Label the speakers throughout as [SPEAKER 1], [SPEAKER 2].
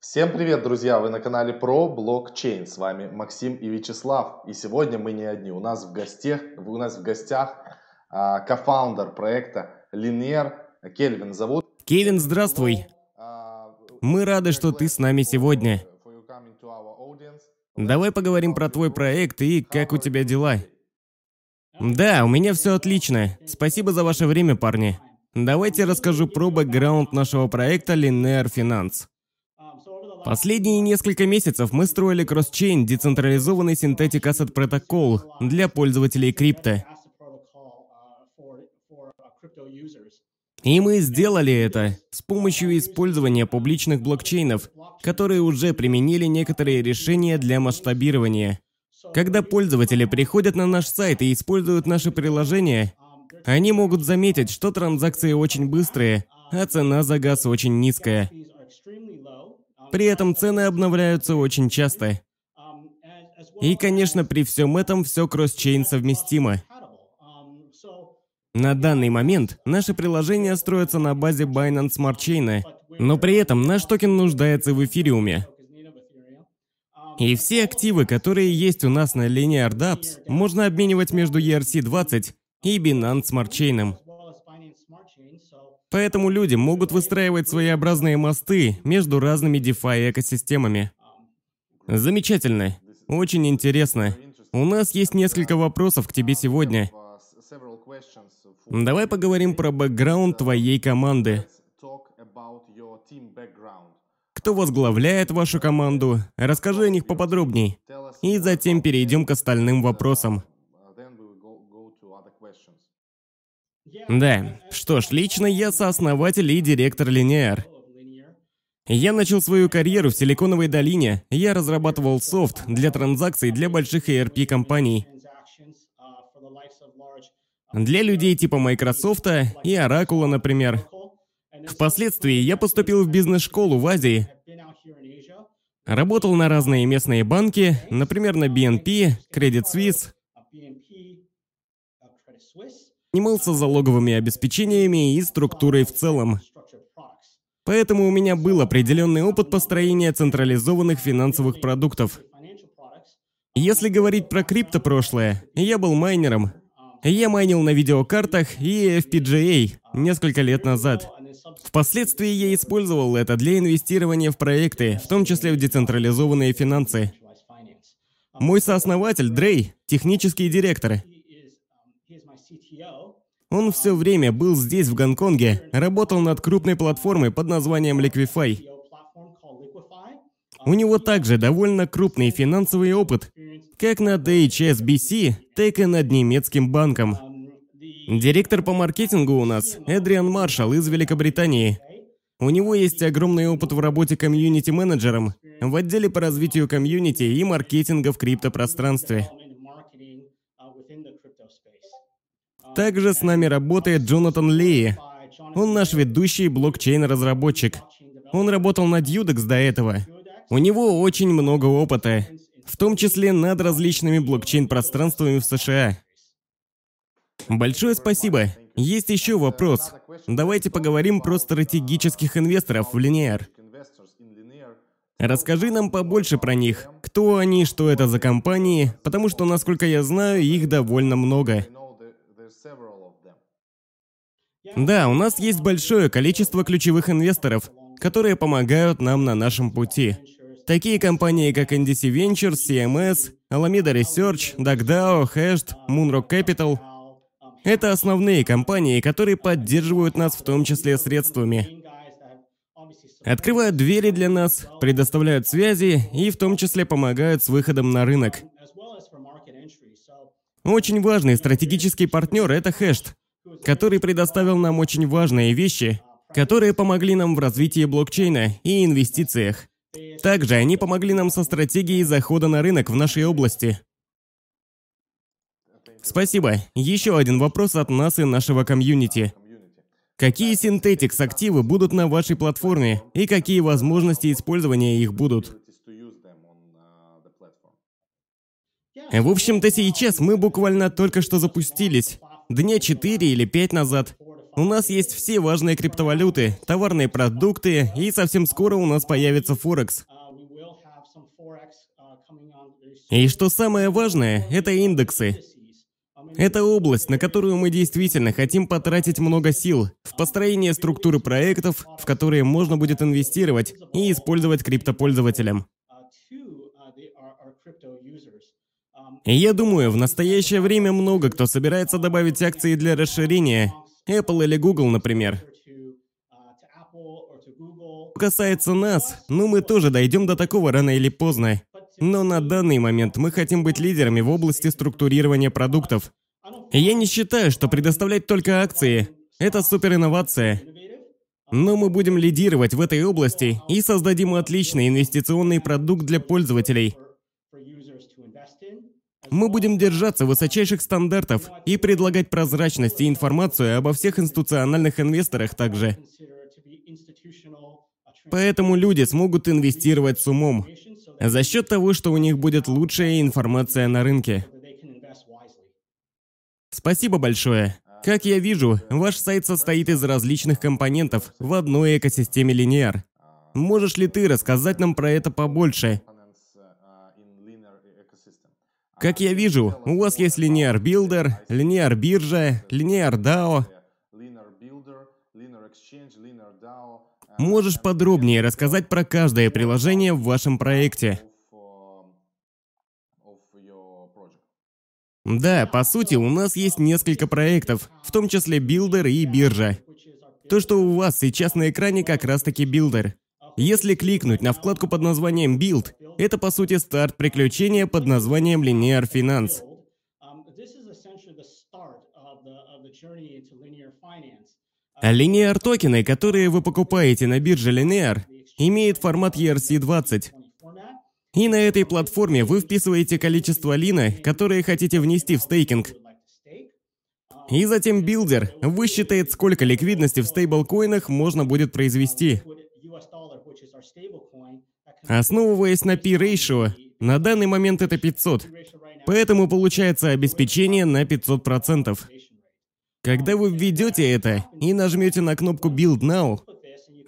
[SPEAKER 1] Всем привет, друзья! Вы на канале про блокчейн. С вами Максим и Вячеслав. И сегодня мы не одни. У нас в гостях, у нас в гостях а, кофаундер проекта Linear Кельвин зовут.
[SPEAKER 2] Кевин, здравствуй. Мы рады, что ты с нами сегодня. Давай поговорим про твой проект и как у тебя дела. Да, у меня все отлично. Спасибо за ваше время, парни. Давайте расскажу про бэкграунд нашего проекта Linear Finance. Последние несколько месяцев мы строили кросс-чейн децентрализованный синтетик Asset протокол для пользователей крипто. И мы сделали это с помощью использования публичных блокчейнов, которые уже применили некоторые решения для масштабирования. Когда пользователи приходят на наш сайт и используют наше приложение, они могут заметить, что транзакции очень быстрые, а цена за газ очень низкая. При этом цены обновляются очень часто. И, конечно, при всем этом все кросс-чейн совместимо. На данный момент наше приложение строится на базе Binance Smart Chain, но при этом наш токен нуждается в эфириуме. И все активы, которые есть у нас на Linear Dapps, можно обменивать между ERC-20 и Binance Smart Chain. Поэтому люди могут выстраивать своеобразные мосты между разными DeFi экосистемами. Замечательно. Очень интересно. У нас есть несколько вопросов к тебе сегодня. Давай поговорим про бэкграунд твоей команды. Кто возглавляет вашу команду? Расскажи о них поподробней. И затем перейдем к остальным вопросам. Да, что ж, лично я сооснователь и директор Linear. Я начал свою карьеру в Силиконовой долине. Я разрабатывал софт для транзакций для больших ERP-компаний. Для людей типа Microsoft и Oracle, например. Впоследствии я поступил в бизнес-школу в Азии. Работал на разные местные банки, например, на BNP, Credit Suisse, занимался залоговыми обеспечениями и структурой в целом. Поэтому у меня был определенный опыт построения централизованных финансовых продуктов. Если говорить про крипто-прошлое, я был майнером. Я майнил на видеокартах и FPGA несколько лет назад. Впоследствии я использовал это для инвестирования в проекты, в том числе в децентрализованные финансы. Мой сооснователь Дрей, технический директор, он все время был здесь, в Гонконге, работал над крупной платформой под названием Liquify. У него также довольно крупный финансовый опыт, как над HSBC, так и над немецким банком. Директор по маркетингу у нас Эдриан Маршалл из Великобритании. У него есть огромный опыт в работе комьюнити-менеджером в отделе по развитию комьюнити и маркетинга в криптопространстве. Также с нами работает Джонатан Ли. Он наш ведущий блокчейн-разработчик. Он работал над Юдекс до этого. У него очень много опыта, в том числе над различными блокчейн-пространствами в США. Большое спасибо. Есть еще вопрос. Давайте поговорим про стратегических инвесторов в Linear. Расскажи нам побольше про них. Кто они, что это за компании, потому что, насколько я знаю, их довольно много. Да, у нас есть большое количество ключевых инвесторов, которые помогают нам на нашем пути. Такие компании, как NDC Ventures, CMS, Alameda Research, DuckDAO, Hashed, Moonrock Capital – это основные компании, которые поддерживают нас в том числе средствами. Открывают двери для нас, предоставляют связи и в том числе помогают с выходом на рынок. Очень важный стратегический партнер – это Hashed, который предоставил нам очень важные вещи, которые помогли нам в развитии блокчейна и инвестициях. Также они помогли нам со стратегией захода на рынок в нашей области. Спасибо. Еще один вопрос от нас и нашего комьюнити. Какие синтетикс активы будут на вашей платформе и какие возможности использования их будут? В общем-то сейчас мы буквально только что запустились дня 4 или 5 назад. У нас есть все важные криптовалюты, товарные продукты, и совсем скоро у нас появится Форекс. И что самое важное, это индексы. Это область, на которую мы действительно хотим потратить много сил в построение структуры проектов, в которые можно будет инвестировать и использовать криптопользователям. И я думаю, в настоящее время много кто собирается добавить акции для расширения. Apple или Google, например. Что касается нас, ну мы тоже дойдем до такого рано или поздно. Но на данный момент мы хотим быть лидерами в области структурирования продуктов. Я не считаю, что предоставлять только акции – это супер инновация. Но мы будем лидировать в этой области и создадим отличный инвестиционный продукт для пользователей. Мы будем держаться высочайших стандартов и предлагать прозрачность и информацию обо всех институциональных инвесторах также. Поэтому люди смогут инвестировать с умом за счет того, что у них будет лучшая информация на рынке. Спасибо большое. Как я вижу, ваш сайт состоит из различных компонентов в одной экосистеме Linear. Можешь ли ты рассказать нам про это побольше? Как я вижу, у вас есть Linear Builder, Linear биржа, Linear DAO. Можешь подробнее рассказать про каждое приложение в вашем проекте? Да, по сути, у нас есть несколько проектов, в том числе Builder и биржа. То, что у вас сейчас на экране, как раз-таки Builder. Если кликнуть на вкладку под названием Build, это по сути старт приключения под названием Linear Finance. А Linear токены, которые вы покупаете на бирже Linear, имеют формат ERC-20. И на этой платформе вы вписываете количество LINA, которое хотите внести в стейкинг. И затем Buildr высчитает, сколько ликвидности в стейблкоинах можно будет произвести. Основываясь на P-ratio, на данный момент это 500. Поэтому получается обеспечение на 500%. Когда вы введете это и нажмете на кнопку Build Now,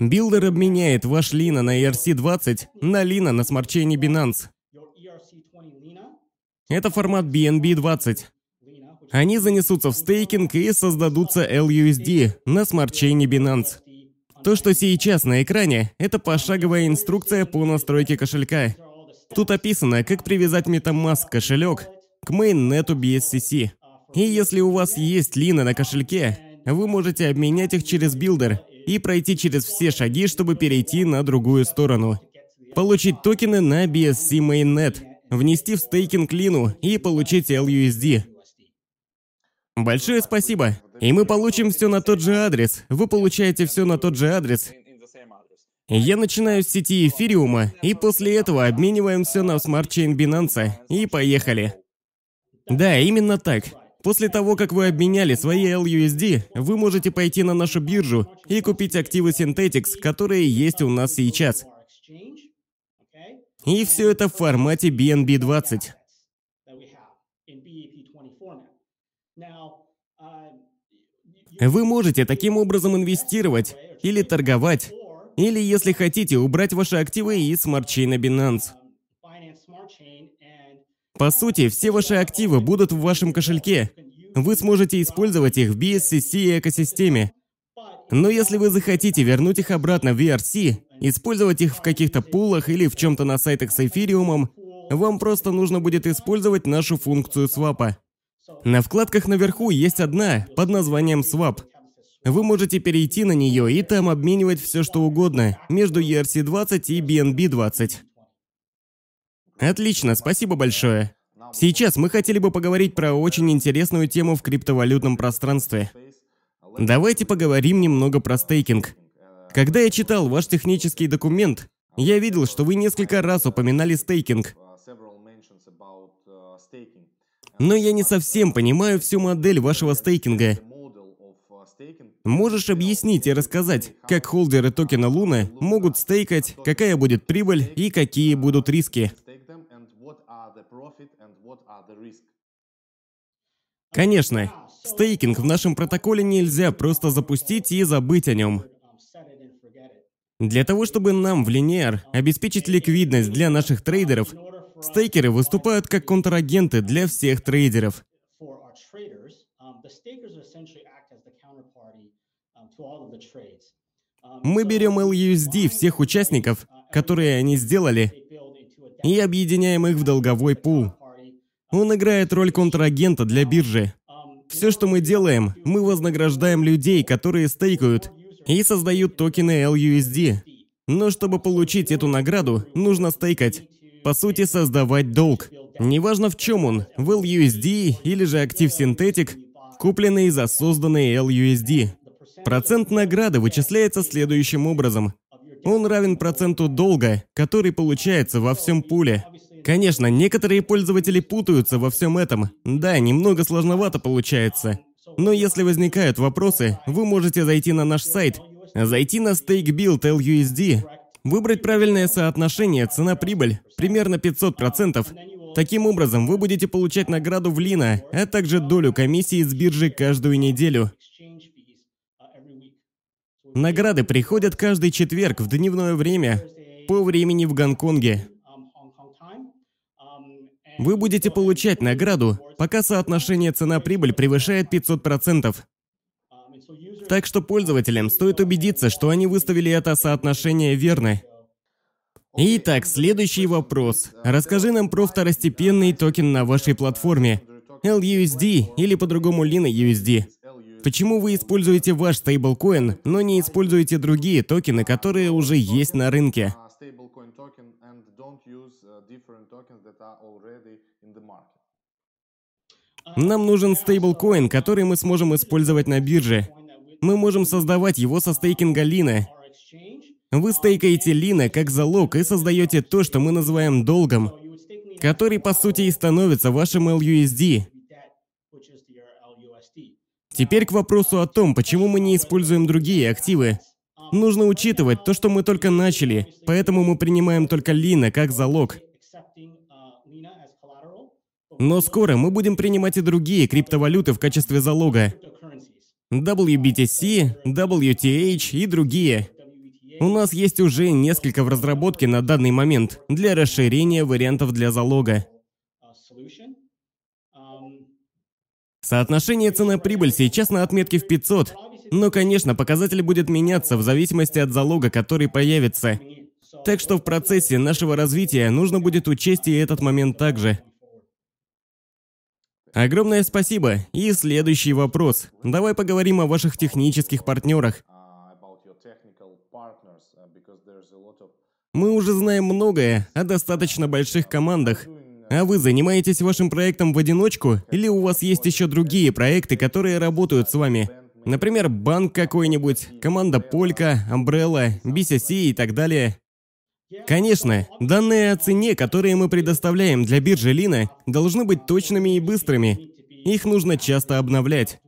[SPEAKER 2] Билдер обменяет ваш Лина на ERC-20 на Лина на смарчейне Binance. Это формат BNB-20. Они занесутся в стейкинг и создадутся LUSD на смарчейне Binance. То, что сейчас на экране, это пошаговая инструкция по настройке кошелька. Тут описано, как привязать MetaMask кошелек к mainnet у BSC. И если у вас есть LINA на кошельке, вы можете обменять их через Buildr и пройти через все шаги, чтобы перейти на другую сторону. Получить токены на BSC Mainnet, внести в стейкинг лину и получить LUSD. Большое спасибо. И мы получим все на тот же адрес. Вы получаете все на тот же адрес. Я начинаю с сети эфириума, и после этого обмениваем все на Smart Chain Binance. И поехали. Да, именно так. После того, как вы обменяли свои LUSD, вы можете пойти на нашу биржу и купить активы Synthetics, которые есть у нас сейчас. И все это в формате BEP20. Вы можете таким образом инвестировать или торговать, или, если хотите, убрать ваши активы из Smart Chain а Binance. По сути, все ваши активы будут в вашем кошельке. Вы сможете использовать их в BSCC экосистеме. Но если вы захотите вернуть их обратно в VRC, использовать их в каких-то пулах или в чем-то на сайтах с эфириумом, вам просто нужно будет использовать нашу функцию свапа. На вкладках наверху есть одна под названием Swap. Вы можете перейти на нее и там обменивать все что угодно между ERC-20 и BNB-20. Отлично, спасибо большое. Сейчас мы хотели бы поговорить про очень интересную тему в криптовалютном пространстве. Давайте поговорим немного про стейкинг. Когда я читал ваш технический документ, я видел, что вы несколько раз упоминали стейкинг. Но я не совсем понимаю всю модель вашего стейкинга. Можешь объяснить и рассказать, как холдеры токена Луна могут стейкать, какая будет прибыль и какие будут риски? Конечно. Стейкинг в нашем протоколе нельзя просто запустить и забыть о нем. Для того, чтобы нам в Linear обеспечить ликвидность для наших трейдеров, стейкеры выступают как контрагенты для всех трейдеров. Мы берем LUSD всех участников, которые они сделали, и объединяем их в долговой пул. Он играет роль контрагента для биржи. Все, что мы делаем, мы вознаграждаем людей, которые стейкают и создают токены LUSD. Но чтобы получить эту награду, нужно стейкать. По сути, создавать долг. Неважно в чем он, в LUSD или же актив синтетик, купленный за созданный LUSD. Процент награды вычисляется следующим образом. Он равен проценту долга, который получается во всем пуле. Конечно, некоторые пользователи путаются во всем этом. Да, немного сложновато получается. Но если возникают вопросы, вы можете зайти на наш сайт, зайти на StakeBuild LUSD, выбрать правильное соотношение цена-прибыль, примерно 500%. Таким образом, вы будете получать награду в Лина, а также долю комиссии с биржи каждую неделю. Награды приходят каждый четверг в дневное время по времени в Гонконге. Вы будете получать награду, пока соотношение цена-прибыль превышает 500%. Так что пользователям стоит убедиться, что они выставили это соотношение верно. Итак, следующий вопрос. Расскажи нам про второстепенный токен на вашей платформе. LUSD или по-другому Lina USD. Почему вы используете ваш стейблкоин, но не используете другие токены, которые уже есть на рынке? Нам нужен стейблкоин, который мы сможем использовать на бирже. Мы можем создавать его со стейкинга Лина. Вы стейкаете Лина как залог и создаете то, что мы называем долгом, который по сути и становится вашим LUSD. Теперь к вопросу о том, почему мы не используем другие активы. Нужно учитывать то, что мы только начали, поэтому мы принимаем только Лина как залог. Но скоро мы будем принимать и другие криптовалюты в качестве залога. WBTC, WTH и другие. У нас есть уже несколько в разработке на данный момент для расширения вариантов для залога. Соотношение цена-прибыль сейчас на отметке в 500, но, конечно, показатель будет меняться в зависимости от залога, который появится. Так что в процессе нашего развития нужно будет учесть и этот момент также. Огромное спасибо. И следующий вопрос. Давай поговорим о ваших технических партнерах. Мы уже знаем многое о достаточно больших командах, а вы занимаетесь вашим проектом в одиночку или у вас есть еще другие проекты, которые работают с вами? Например, банк какой-нибудь, команда Полька, Umbrella, BCC и так далее. Конечно, данные о цене, которые мы предоставляем для биржи Лина, должны быть точными и быстрыми. Их нужно часто обновлять.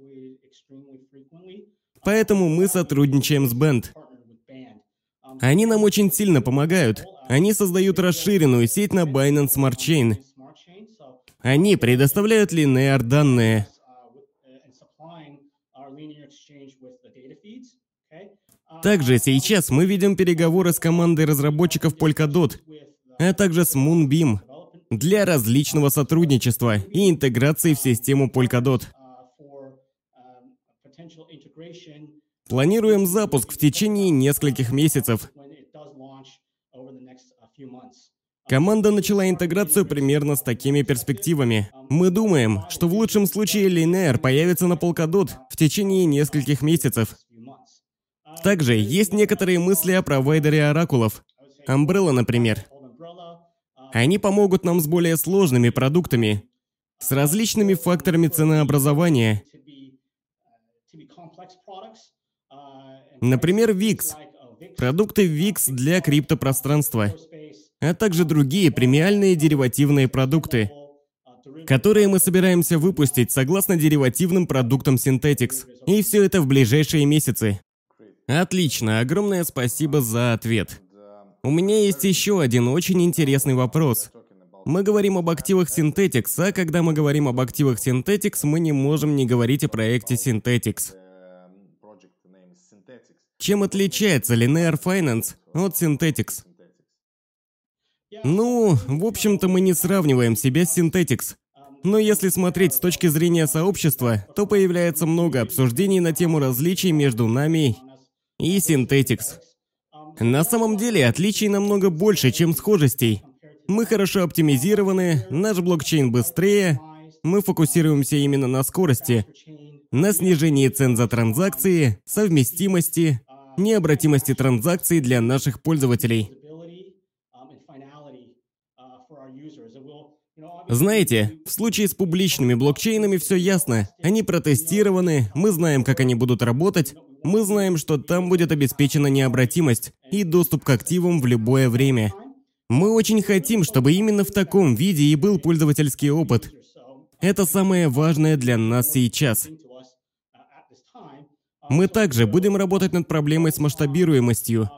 [SPEAKER 2] Поэтому мы сотрудничаем с Band. Они нам очень сильно помогают. Они создают расширенную сеть на Binance Smart Chain. Они предоставляют Linear данные. Также сейчас мы ведем переговоры с командой разработчиков Polkadot, а также с Moonbeam для различного сотрудничества и интеграции в систему Polkadot. Планируем запуск в течение нескольких месяцев. Команда начала интеграцию примерно с такими перспективами. Мы думаем, что в лучшем случае Linear появится на Polkadot в течение нескольких месяцев. Также есть некоторые мысли о провайдере оракулов. Umbrella, например. Они помогут нам с более сложными продуктами, с различными факторами ценообразования. Например, VIX. Продукты VIX для криптопространства а также другие премиальные деривативные продукты, которые мы собираемся выпустить согласно деривативным продуктам Synthetix. И все это в ближайшие месяцы. Отлично, огромное спасибо за ответ. У меня есть еще один очень интересный вопрос. Мы говорим об активах Synthetix, а когда мы говорим об активах Synthetix, мы не можем не говорить о проекте Synthetix. Чем отличается Linear Finance от Synthetix? Ну, в общем-то, мы не сравниваем себя с Synthetix. Но если смотреть с точки зрения сообщества, то появляется много обсуждений на тему различий между нами и Synthetix. На самом деле, отличий намного больше, чем схожестей. Мы хорошо оптимизированы, наш блокчейн быстрее, мы фокусируемся именно на скорости, на снижении цен за транзакции, совместимости, необратимости транзакций для наших пользователей. Знаете, в случае с публичными блокчейнами все ясно. Они протестированы, мы знаем, как они будут работать, мы знаем, что там будет обеспечена необратимость и доступ к активам в любое время. Мы очень хотим, чтобы именно в таком виде и был пользовательский опыт. Это самое важное для нас сейчас. Мы также будем работать над проблемой с масштабируемостью,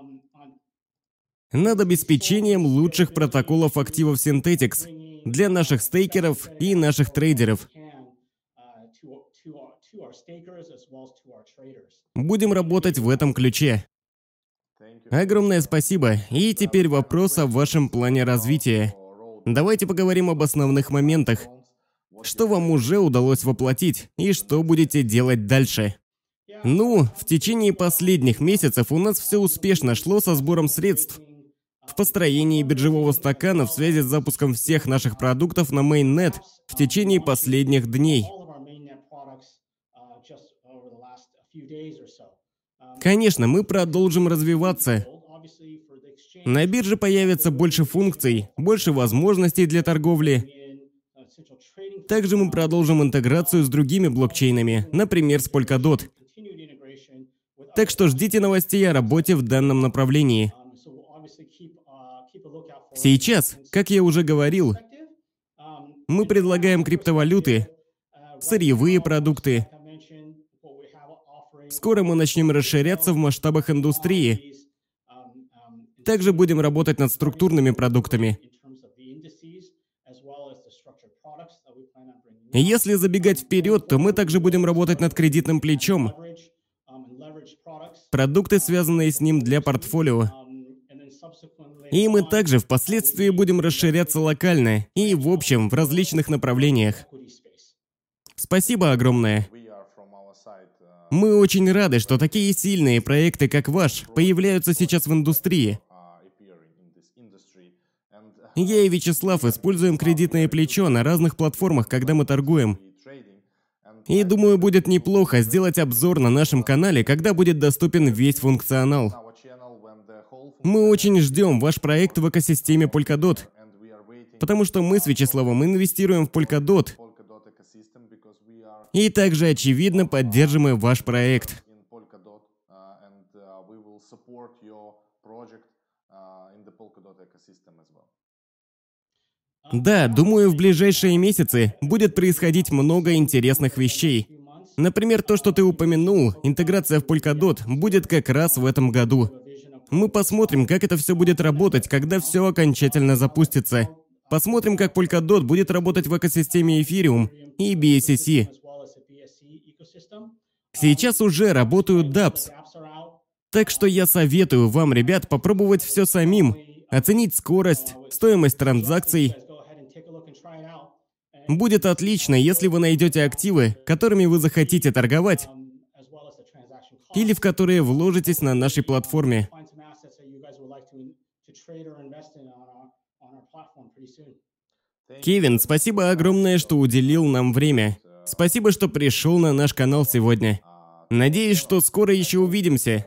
[SPEAKER 2] над обеспечением лучших протоколов активов Synthetix для наших стейкеров и наших трейдеров. Будем работать в этом ключе. Огромное спасибо. И теперь вопрос о вашем плане развития. Давайте поговорим об основных моментах. Что вам уже удалось воплотить и что будете делать дальше? Ну, в течение последних месяцев у нас все успешно шло со сбором средств. В построении биржевого стакана в связи с запуском всех наших продуктов на Mainnet в течение последних дней. Конечно, мы продолжим развиваться. На бирже появится больше функций, больше возможностей для торговли. Также мы продолжим интеграцию с другими блокчейнами, например, с Polkadot. Так что ждите новостей о работе в данном направлении. Сейчас, как я уже говорил, мы предлагаем криптовалюты, сырьевые продукты, Скоро мы начнем расширяться в масштабах индустрии. Также будем работать над структурными продуктами. Если забегать вперед, то мы также будем работать над кредитным плечом. Продукты, связанные с ним для портфолио. И мы также впоследствии будем расширяться локально и, в общем, в различных направлениях. Спасибо огромное. Мы очень рады, что такие сильные проекты, как ваш, появляются сейчас в индустрии. Я и Вячеслав используем кредитное плечо на разных платформах, когда мы торгуем. И думаю, будет неплохо сделать обзор на нашем канале, когда будет доступен весь функционал. Мы очень ждем ваш проект в экосистеме Polkadot, потому что мы с Вячеславом инвестируем в Polkadot, и также, очевидно, поддерживаем ваш проект. Да, думаю, в ближайшие месяцы будет происходить много интересных вещей. Например, то, что ты упомянул, интеграция в Polkadot будет как раз в этом году. Мы посмотрим, как это все будет работать, когда все окончательно запустится. Посмотрим, как Polkadot будет работать в экосистеме Ethereum и BSC. Сейчас уже работают DApps. Так что я советую вам, ребят, попробовать все самим, оценить скорость, стоимость транзакций. Будет отлично, если вы найдете активы, которыми вы захотите торговать, или в которые вложитесь на нашей платформе. Кевин, спасибо огромное, что уделил нам время. Спасибо, что пришел на наш канал сегодня. Надеюсь, что скоро еще увидимся.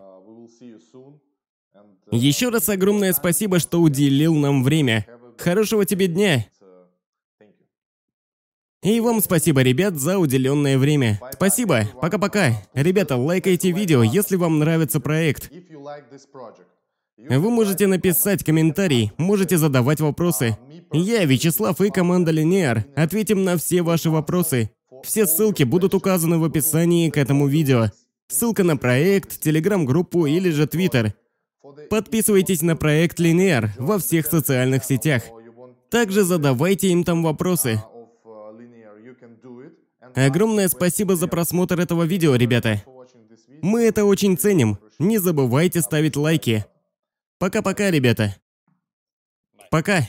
[SPEAKER 2] Еще раз огромное спасибо, что уделил нам время. Хорошего тебе дня. И вам спасибо, ребят, за уделенное время. Спасибо. Пока-пока. Ребята, лайкайте видео, если вам нравится проект. Вы можете написать комментарий, можете задавать вопросы. Я, Вячеслав и команда Линеар ответим на все ваши вопросы. Все ссылки будут указаны в описании к этому видео. Ссылка на проект, телеграм-группу или же твиттер. Подписывайтесь на проект Linear во всех социальных сетях. Также задавайте им там вопросы. Огромное спасибо за просмотр этого видео, ребята. Мы это очень ценим. Не забывайте ставить лайки. Пока-пока, ребята. Пока.